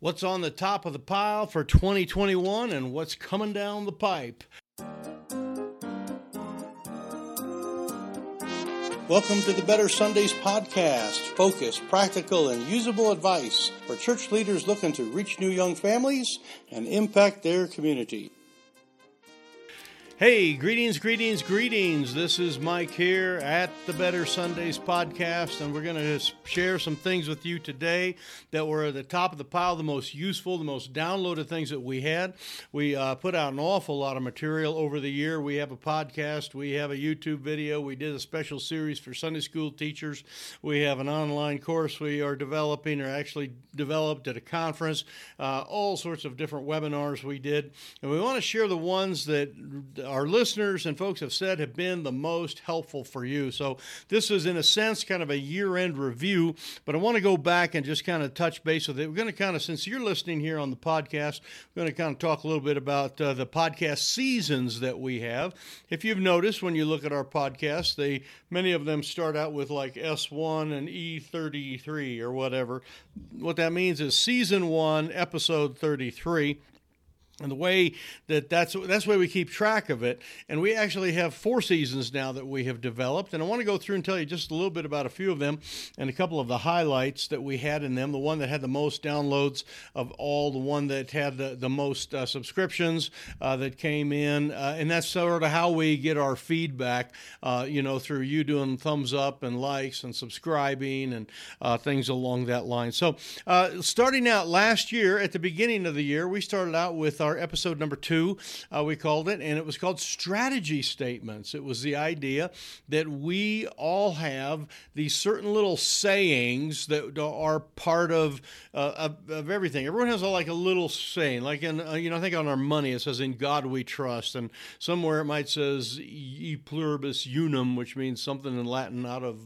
what's on the top of the pile for 2021 and what's coming down the pipe. Welcome to the Better Sundays podcast. Focus, practical, and usable advice for church leaders looking to reach new young families and impact their community. Hey, greetings, greetings, greetings. This is Mike here at the Better Sundays podcast, and we're going to share some things with you today that were at the top of the pile, the most useful, the most downloaded things that we had. We uh, put out an awful lot of material over the year. We have a podcast, we have a YouTube video, we did a special series for Sunday school teachers, we have an online course we are developing or actually developed at a conference, uh, all sorts of different webinars we did. And we want to share the ones that our listeners and folks have said have been the most helpful for you. So this is, in a sense, kind of a year-end review, but I want to go back and just kind of touch base with it. We're going to kind of, since you're listening here on the podcast, we're going to kind of talk a little bit about uh, the podcast seasons that we have. If you've noticed, when you look at our podcast, they many of them start out with like S1 and E33 or whatever. What that means is season one, episode 33 and the way that that's that's way we keep track of it. And we actually have four seasons now that we have developed. And i want to go through and tell you just a little bit about a few of them and a couple of the highlights that we had in them. The one that had the most downloads of all the one that had the, the most uh, subscriptions uh, that came in uh, and that's sort of how we get our feedback uh, you know through you doing thumbs up and likes and subscribing and uh, things along that line. So uh, starting out last year at the beginning of the year we started out with our episode number two, uh, we called it, and it was called Strategy Statements. It was the idea that we all have these certain little sayings that are part of, uh, of, of, everything. Everyone has a, like a little saying, like in, uh, you know, I think on our money it says, In God we trust, and somewhere it might says, E pluribus unum, which means something in Latin out of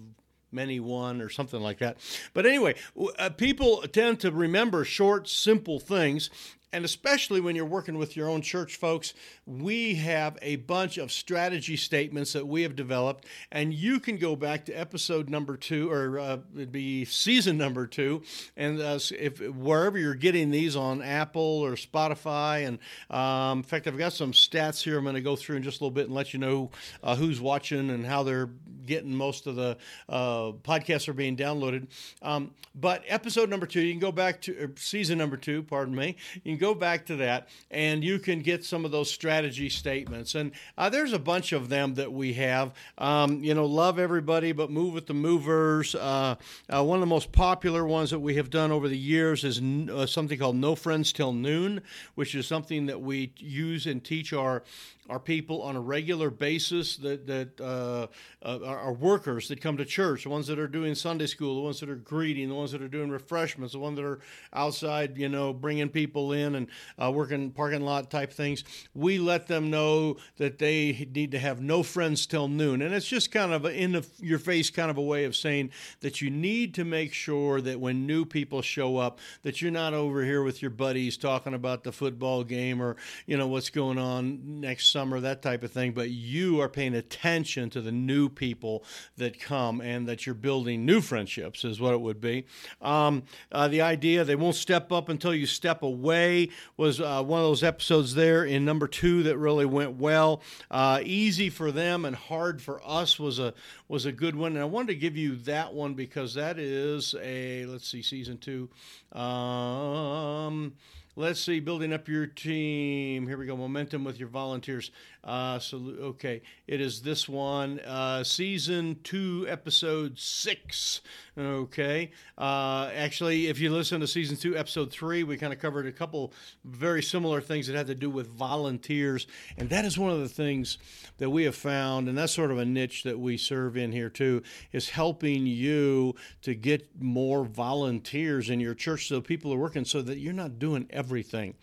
many one or something like that. But anyway, uh, people tend to remember short, simple things and especially when you're working with your own church folks, we have a bunch of strategy statements that we have developed, and you can go back to episode number two, or uh, it'd be season number two, and uh, if wherever you're getting these on Apple or Spotify, and um, in fact, I've got some stats here. I'm going to go through in just a little bit and let you know uh, who's watching and how they're getting most of the uh, podcasts are being downloaded. Um, but episode number two, you can go back to season number two. Pardon me. You go back to that and you can get some of those strategy statements. And uh, there's a bunch of them that we have. Um, you know, love everybody, but move with the movers. Uh, uh, one of the most popular ones that we have done over the years is uh, something called No Friends Till Noon, which is something that we use and teach our are people on a regular basis that that uh, uh, are workers that come to church, the ones that are doing Sunday school, the ones that are greeting, the ones that are doing refreshments, the ones that are outside, you know, bringing people in and uh, working parking lot type things. We let them know that they need to have no friends till noon, and it's just kind of in the, your face kind of a way of saying that you need to make sure that when new people show up, that you're not over here with your buddies talking about the football game or you know what's going on next summer, that type of thing, but you are paying attention to the new people that come and that you're building new friendships, is what it would be. Um, uh, the idea they won't step up until you step away was uh, one of those episodes there in number two that really went well. Uh, easy for them and hard for us was a was a good one, and I wanted to give you that one because that is a let's see season two. Um, let's see, building up your team. Here we go, momentum with your volunteers. Uh, so okay, it is this one, uh, season two, episode six. Okay, uh, actually, if you listen to season two, episode three, we kind of covered a couple very similar things that had to do with volunteers, and that is one of the things that we have found, and that's sort of a niche that we serve in here too, is helping you to get more volunteers in your church, so people are working, so that you're not doing everything.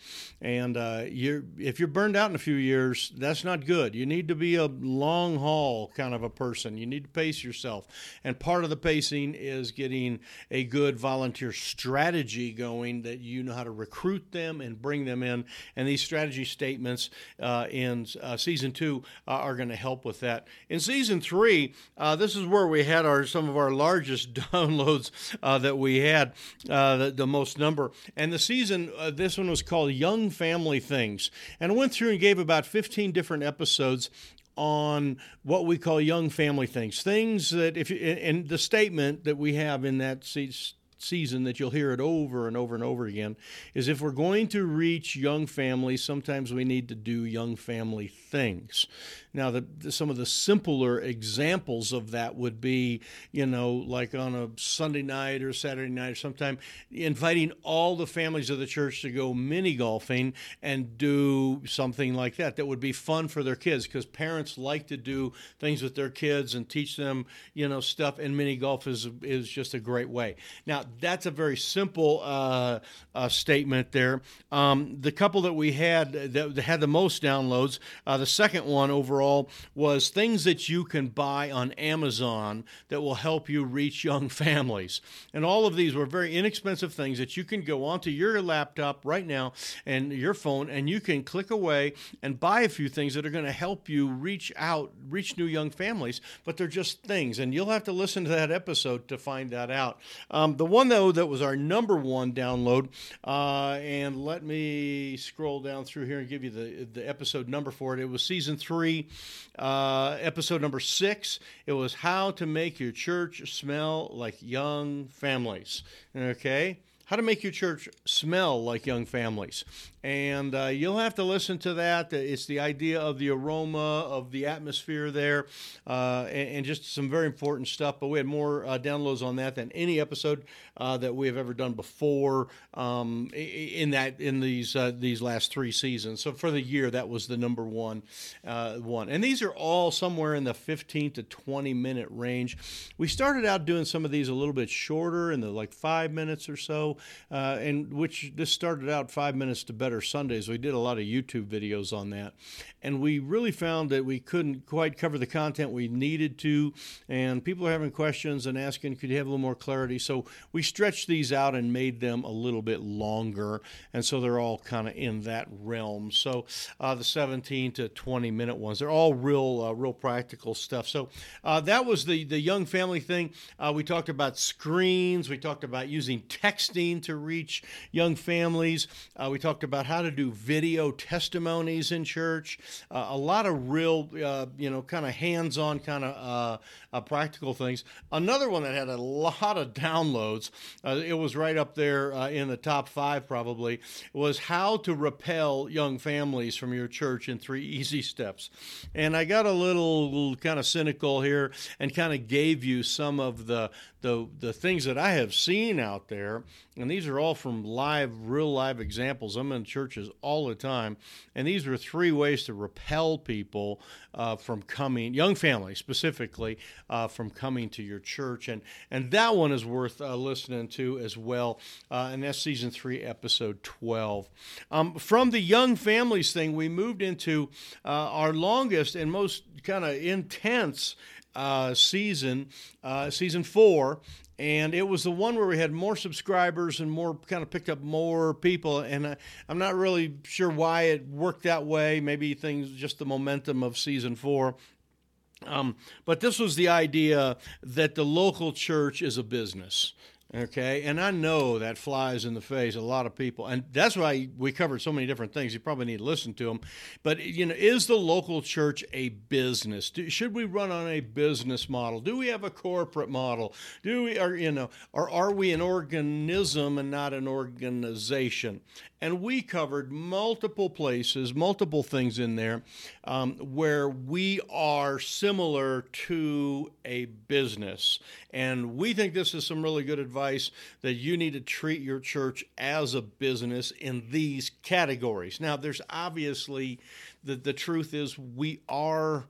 And uh, you're, if you're burned out in a few years, that's not good. You need to be a long haul kind of a person. You need to pace yourself. And part of the pacing is getting a good volunteer strategy going that you know how to recruit them and bring them in. And these strategy statements uh, in uh, season two uh, are going to help with that. In season three, uh, this is where we had our some of our largest downloads uh, that we had, uh, the, the, most number. And the season, this one was called Young Family Things. And I went through and gave about 15 different episodes on what we call young family things. Things that, if and the statement that we have in that season that you'll hear it over and over and over again is if we're going to reach young families, sometimes we need to do young family things. Now, the, the, some of the simpler examples of that would be, you know, like on a Sunday night or Saturday night or sometime, inviting all the families of the church to go mini golfing and do something like that. That would be fun for their kids because parents like to do things with their kids and teach them, you know, stuff. And mini golf is is just a great way. Now, that's a very simple uh, uh, statement there. Um, the couple that we had that had the most downloads, uh, the second one overall was things that you can buy on Amazon that will help you reach young families. And all of these were very inexpensive things that you can go onto your laptop right now and your phone and you can click away and buy a few things that are going to help you reach out, reach new young families, but they're just things. And you'll have to listen to that episode to find that out. Um, the one, though, that was our number one download, uh, and let me scroll down through here and give you the, the episode number for it. It was season three, uh, episode number six. It was how to make your church smell like young families. Okay how to make your church smell like young families. And uh, you'll have to listen to that. It's the idea of the aroma, of the atmosphere there, uh, and, and, just some very important stuff. But we had more uh, downloads on that than any episode uh, that we have ever done before um, in that in these uh, these last three seasons. So for the year, that was the number one uh, one. And these are all somewhere in the 15 to 20 minute range. We started out doing some of these a little bit shorter, in the like five minutes or so and which this started out five minutes to better Sundays. We did a lot of YouTube videos on that, and we really found that we couldn't quite cover the content we needed to, and people are having questions and asking, could you have a little more clarity? So we stretched these out and made them a little bit longer, and so they're all kind of in that realm. So uh, the 17 to 20 minute ones, they're all real, uh, real practical stuff. So uh, that was the the young family thing. Uh, we talked about screens. We talked about using texting to reach young families. Uh, we talked about how to do video testimonies in church. Uh, a lot of real, uh, you know, kind of hands on, kind of uh, uh, practical things. Another one that had a lot of downloads, uh, it was right up there in the top five probably, was how to repel young families from your church in three easy steps. And I got a little, little kind of cynical here and kind of gave you some of the, the, the things that I have seen out there and these are all from live, real live examples. I'm in churches all the time. And these are three ways to repel people uh, from coming, young families specifically, uh, from coming to your church. And, and that one is worth uh, listening to as well. Uh, and that's season three, episode 12. Um, from the young families thing, we moved into uh, our longest and most kind of intense uh, season, uh, season four, and it was the one where we had more subscribers and more kind of picked up more people. And I, am not really sure why it worked that way. Maybe things just the momentum of season four. Um, but this was the idea that the local church is a business Okay, and I know that flies in the face a lot of people, and that's why we covered so many different things. You probably need to listen to them. But you know, is the local church a business? Do, should we run on a business model? Do we have a corporate model? Do we, or you know, or are we an organism and not an organization? And we covered multiple places, multiple things in there um, where we are similar to a business. And we think this is some really good advice that you need to treat your church as a business in these categories. Now, there's obviously the, the truth is we are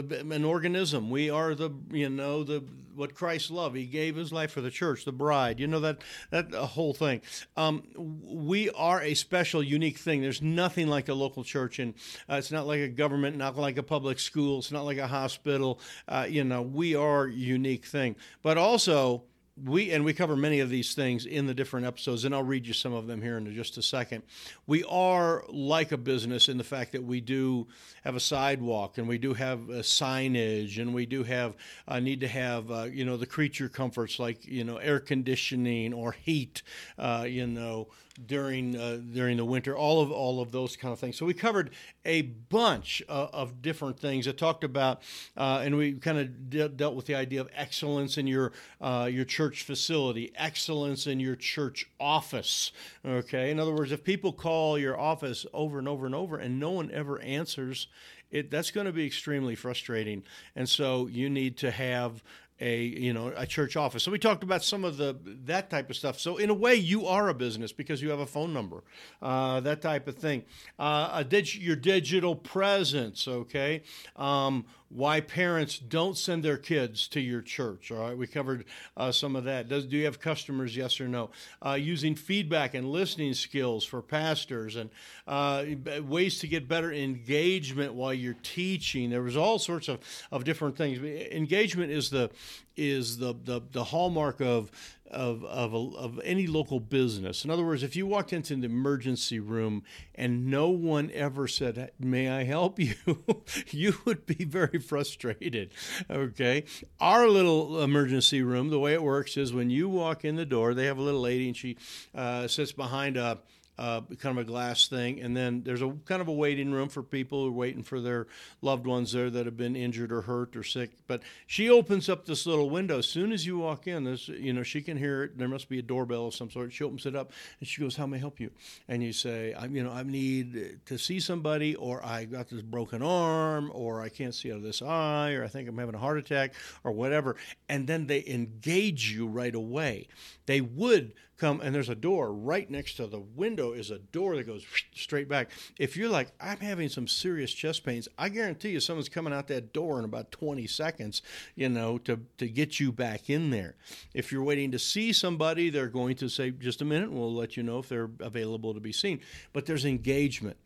an organism. We are the you know the what Christ loved. He gave His life for the church, the bride. You know that that whole thing. Um, we are a special, unique thing. There's nothing like a local church, and uh, it's not like a government, not like a public school. It's not like a hospital. Uh, you know, we are unique thing. But also we and we cover many of these things in the different episodes and i'll read you some of them here in just a second. We are like a business in the fact that we do have a sidewalk and we do have signage and we do have uh, need to have uh, you know the creature comforts like you know air conditioning or heat uh, you know during uh, during the winter, all of all of those kind of things. So we covered a bunch of, of different things. I talked about, uh, and we kind of de- dealt with the idea of excellence in your uh, your church facility, excellence in your church office. Okay, in other words, if people call your office over and over and over, and no one ever answers. It, that's going to be extremely frustrating. And so you need to have a you know a church office. So we talked about some of the that type of stuff. So in a way, you are a business because you have a phone number, uh, that type of thing. Uh, a dig- your digital presence, okay. Um, why parents don't send their kids to your church. All right, we covered uh, some of that. Does do you have customers? Yes or no? Uh, using feedback and listening skills for pastors and uh, ways to get better engagement while you're teaching. There was all sorts of, of different things. Engagement is the is the, the, the hallmark of of of, of any local business. In other words, if you walked into the emergency room and no one ever said, "May I help you?" you would be very frustrated. Okay, our little emergency room, the way it works is when you walk in the door, they have a little lady and she uh, sits behind a uh, kind of a glass thing, and then there's a kind of a waiting room for people who are waiting for their loved ones there that have been injured or hurt or sick. But she opens up this little window as soon as you walk in. This, you know, she can hear it. There must be a doorbell of some sort. She opens it up and she goes, "How may I help you?" And you say, "I, you know, I need to see somebody, or I got this broken arm, or I can't see out of this eye, or I think I'm having a heart attack, or whatever." And then they engage you right away. They would come and there's a door right next to the window is a door that goes straight back. If you're like, I'm having some serious chest pains, I guarantee you someone's coming out that door in about 20 seconds, you know, to, to get you back in there. If you're waiting to see somebody, they're going to say, just a minute, we'll let you know if they're available to be seen. But there's engagement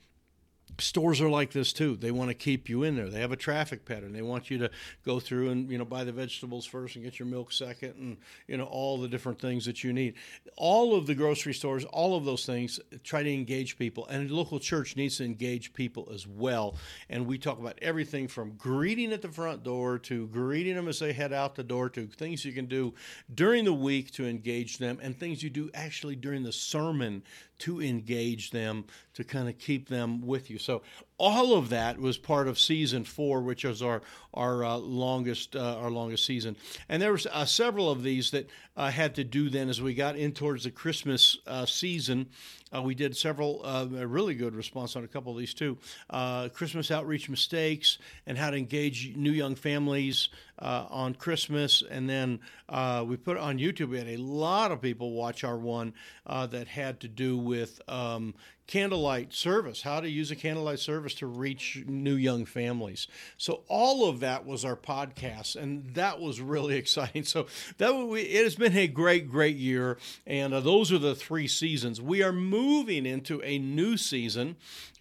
stores are like this too. They want to keep you in there. They have a traffic pattern. They want you to go through and you know buy the vegetables first and get your milk second, and you know all the different things that you need. All of the grocery stores, all of those things, try to engage people, and the local church needs to engage people as well. And we talk about everything from greeting at the front door to greeting them as they head out the door to things you can do during the week to engage them, and things you do actually during the sermon to engage them, to kind of keep them with you. So all of that was part of season four, which was our our uh, longest uh, our longest season. And there was uh, several of these that uh, had to do then as we got in towards the Christmas uh, season. Uh, we did several a really good response on a couple of these too. Christmas outreach mistakes and how to engage new young families on Christmas, and then we put on YouTube. We had a lot of people watch our one that had to do with um, candlelight service, how to use a candlelight service to reach new young families. So all of that was our podcast, and that was really exciting. So that it has been a great, great year, and uh, those are the three seasons. We are moving into a new season,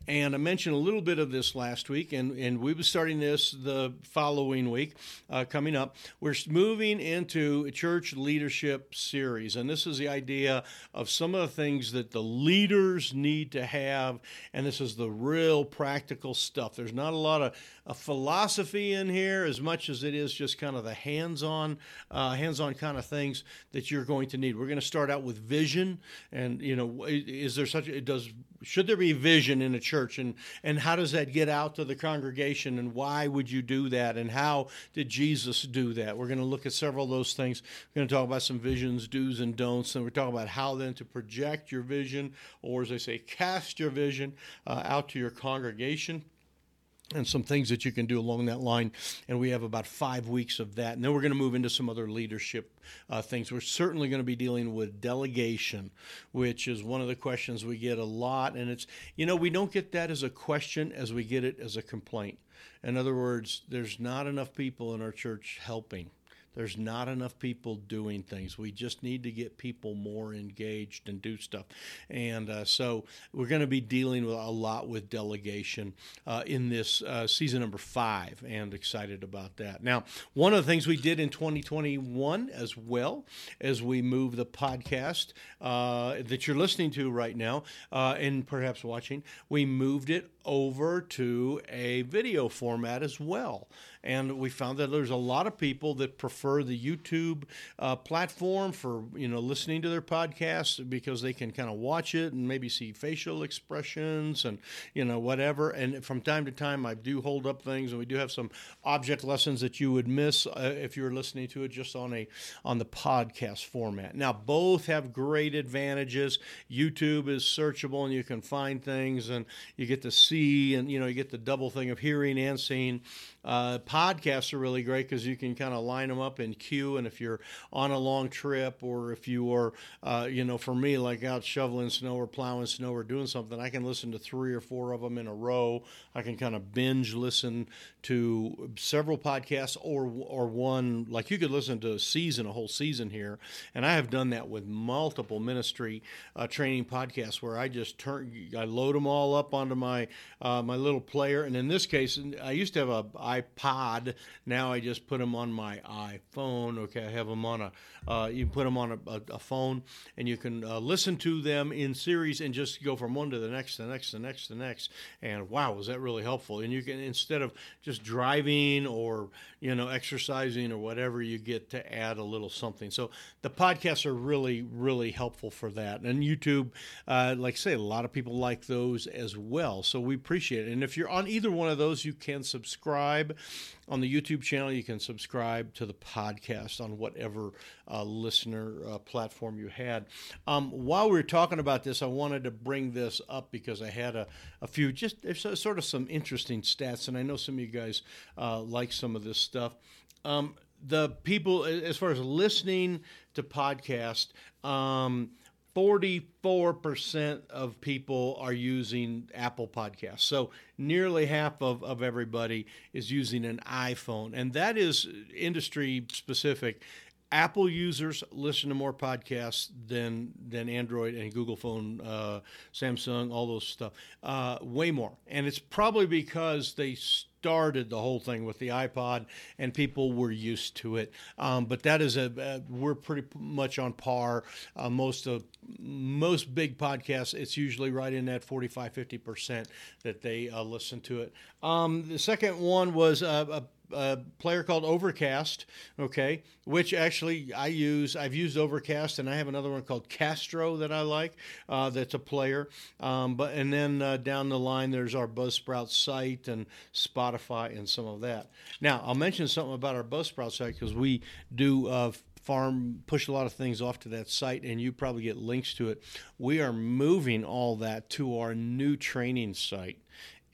and I mentioned a little bit of this last week, and, and we be starting this the following week uh, coming up. We're moving into a church leadership series, and this is the idea of some of the things that the leaders need to have, and this is the real practical stuff. There's not a lot of a philosophy in here as much as it is just kind of the hands-on, uh, hands-on kind of things that you're going to need. We're going to start out with vision, and you know, is there such? Does. Should there be vision in a church, and and how does that get out to the congregation, and why would you do that, and how did Jesus do that? We're going to look at several of those things. We're going to talk about some visions, do's and don'ts, and we're talking about how then to project your vision, or as they say, cast your vision uh, out to your congregation. And some things that you can do along that line. And we have about five weeks of that. And then we're going to move into some other leadership uh, things. We're certainly going to be dealing with delegation, which is one of the questions we get a lot. And it's, you know, we don't get that as a question as we get it as a complaint. In other words, there's not enough people in our church helping. There's not enough people doing things. We just need to get people more engaged and do stuff. And uh, so we're going to be dealing with a lot with delegation uh, in this uh, season number five, and excited about that. Now, one of the things we did in 2021 as well as we move the podcast uh, that you're listening to right now uh, and perhaps watching, we moved it over to a video format as well. And we found that there's a lot of people that prefer the YouTube uh, platform for you know listening to their podcasts because they can kind of watch it and maybe see facial expressions and you know whatever. And from time to time, I do hold up things, and we do have some object lessons that you would miss uh, if you were listening to it just on a on the podcast format. Now, both have great advantages. YouTube is searchable, and you can find things, and you get to see and you know, you get the double thing of hearing and seeing. Uh, podcasts are really great because you can kind of line them up in queue, and if you're on a long trip, or if you are, uh, you know, for me, like out shoveling snow or plowing snow or doing something, I can listen to three or four of them in a row. I can kind of binge listen to several podcasts or or one. Like you could listen to a season, a whole season here, and I have done that with multiple ministry uh, training podcasts where I just turn, I load them all up onto my uh, my little player. And in this case, I used to have a iPod. Now I just put them on my iPhone. Okay, I have them on a. Uh, you put them on a, a, a phone, and you can uh, listen to them in series and just go from one to the next, the next, the next, the next. And wow, was that really helpful? And you can instead of just driving or you know exercising or whatever, you get to add a little something. So the podcasts are really, really helpful for that. And YouTube, uh, like I say, a lot of people like those as well. So we appreciate it. And if you're on either one of those, you can subscribe on the YouTube channel. You can subscribe to the podcast on whatever uh, listener uh, platform you had. Um, while we were talking about this, I wanted to bring this up because I had a, a few just sort of some interesting stats, and I know some of you guys uh, like some of this stuff. Um, the people, as far as listening to podcast, um, 44% of people are using Apple Podcasts. So nearly half of, of everybody is using an iPhone. And that is industry specific. Apple users listen to more podcasts than than Android and Google phone, uh, Samsung, all those stuff, uh, way more. And it's probably because they started the whole thing with the iPod, and people were used to it. Um, but that is a, a, we're pretty much on par. Uh, most of most big podcasts, it's usually right in that 45, 50 percent that they uh, listen to it. Um, the second one was uh, a player called Overcast, okay, which actually I use. I've used Overcast, and I have another one called Castro that I like. Uh, that's a player. Um, but and then uh, down the line, there's our Buzzsprout site and Spotify and some of that. Now I'll mention something about our Buzzsprout site because we do. Uh, farm push a lot of things off to that site and you probably get links to it we are moving all that to our new training site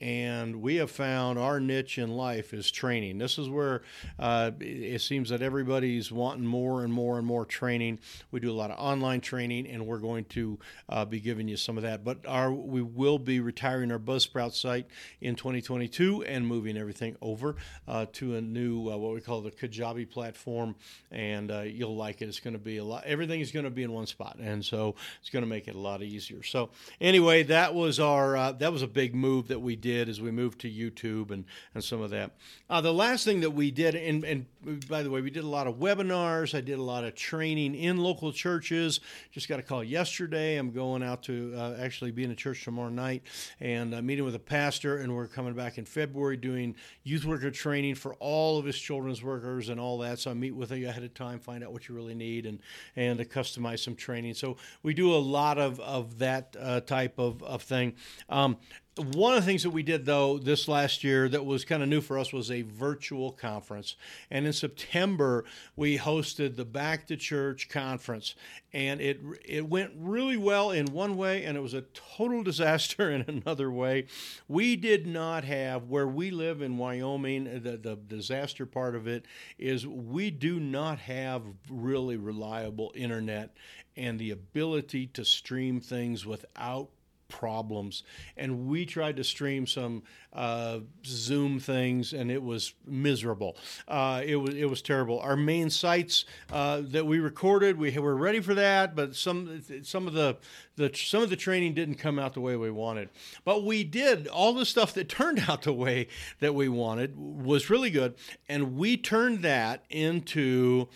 and we have found our niche in life is training. This is where uh, it seems that everybody's wanting more and more and more training. We do a lot of online training, and we're going to uh, be giving you some of that. But our we will be retiring our Buzzsprout site in 2022 and moving everything over uh, to a new uh, what we call the Kajabi platform, and uh, you'll like it. It's going to be a lot. Everything is going to be in one spot, and so it's going to make it a lot easier. So anyway, that was our uh, that was a big move that we did did as we moved to YouTube and, and some of that. Uh, the last thing that we did, and, and by the way, we did a lot of webinars. I did a lot of training in local churches. Just got a call yesterday. I'm going out to uh, actually be in a church tomorrow night and uh, meeting with a pastor, and we're coming back in February doing youth worker training for all of his children's workers and all that. So I meet with you ahead of time, find out what you really need, and and to customize some training. So we do a lot of of that uh, type of of thing. Um, one of the things that we did though this last year that was kind of new for us was a virtual conference. And in september we hosted the back to church conference. And it it went really well in one way and it was a total disaster in another way. We did not have where we live in wyoming the, the disaster part of it is we do not have really reliable internet and the ability to stream things without problems. And we tried to stream some uh, Zoom things, and it was miserable. Uh, it was it was terrible. Our main sites uh, that we recorded, we were ready for that, but some some of the the some of the training didn't come out the way we wanted. But we did all the stuff that turned out the way that we wanted was really good, and we turned that into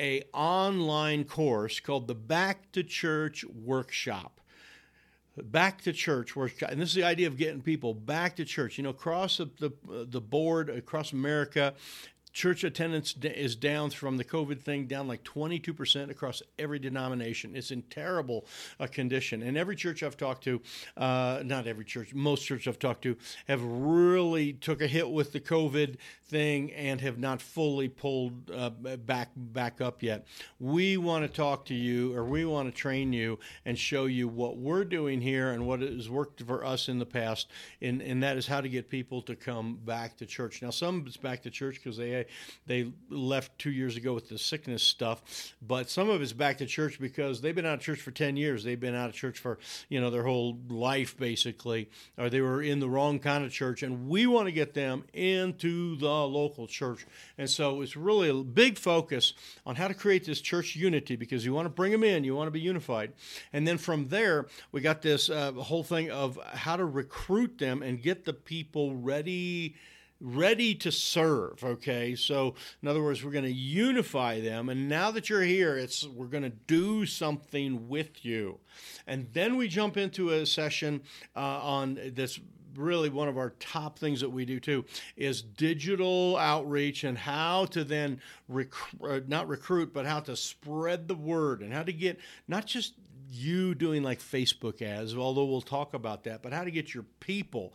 a online course called the Back to Church Workshop back to church and this is the idea of getting people back to church. You know across the, the, the board across america church attendance is down from the COVID thing, down like 22% across every denomination. It's in terrible uh, condition. And every church I've talked to, uh, not every church, most churches I've talked to, have really took a hit with the COVID thing and have not fully pulled uh, back back up yet. We want to talk to you, or we want to train you and show you what we're doing here and what has worked for us in the past, and, and that is how to get people to come back to church. Now, some it's back to church because they they left two years ago with the sickness stuff, but some of it's back to church because they've been out of church for 10 years. They've been out of church for, you know, their whole life basically, or they were in the wrong kind of church. And we want to get them into the local church. And so it's really a big focus on how to create this church unity because you want to bring them in, you want to be unified. And then from there, we got this uh, whole thing of how to recruit them and get the people ready ready to serve okay? So in other words we're going to unify them and now that you're here it's we're going to do something with you. And then we jump into a session uh, on this really one of our top things that we do too is digital outreach and how to then uh, not recruit but how to spread the word and how to get not just you doing like Facebook ads, although we'll talk about that, but how to get your people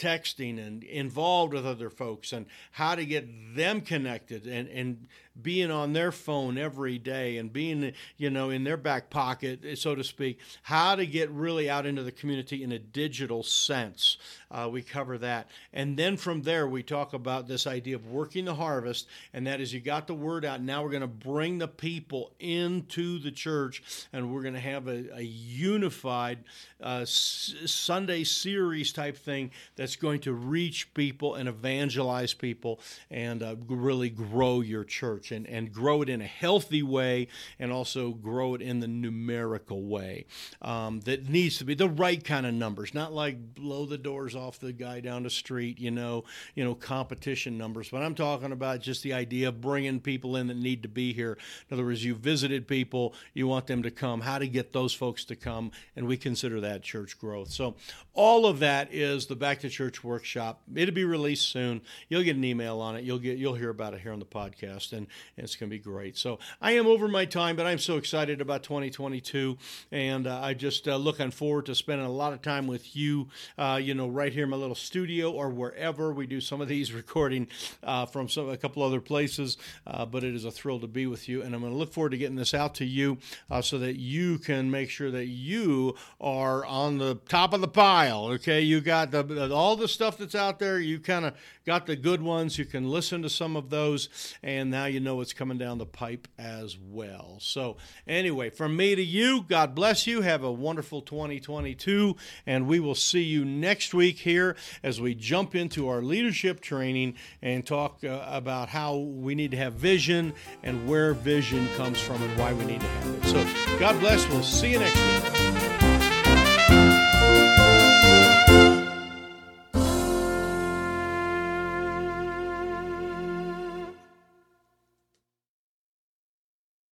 texting and involved with other folks and how to get them connected and, and being on their phone every day and being you know in their back pocket so to speak how to get really out into the community in a digital sense. Uh, we cover that. And then from there we talk about this idea of working the harvest and that is you got the word out. Now we're going to bring the people into the church and we're going to have a, a unified uh, s- sunday series type thing that's going to reach people and evangelize people and uh, really grow your church and, and grow it in a healthy way and also grow it in the numerical way um, that needs to be the right kind of numbers, not like blow the doors off the guy down the street, you know, you know, competition numbers. But I'm talking about just the idea of bringing people in that need to be here. In other words, you visited people, you want them to come, how to get those folks to come, and we consider that church growth. So all of that is the Back to Church workshop. It'll be released soon. You'll get an email on it. You'll get you'll hear about it here on the podcast. And and it's going to be great. So I am over my time, but I'm so excited about 2022, and uh, I just uh, looking forward to spending a lot of time with you. Uh, you know, right here in my little studio or wherever we do some of these recording uh, from some a couple other places. Uh, but it is a thrill to be with you, and I'm going to look forward to getting this out to you uh, so that you can make sure that you are on the top of the pile. Okay, you got the, all the stuff that's out there. You kind of got the good ones. You can listen to some of those, and now you know what's coming down the pipe as well. So, anyway, from me to you, God bless you. Have a wonderful 2022, and we will see you next week here as we jump into our leadership training and talk uh, about how we need to have vision and where vision comes from and why we need to have it. So, God bless. We'll see you next week.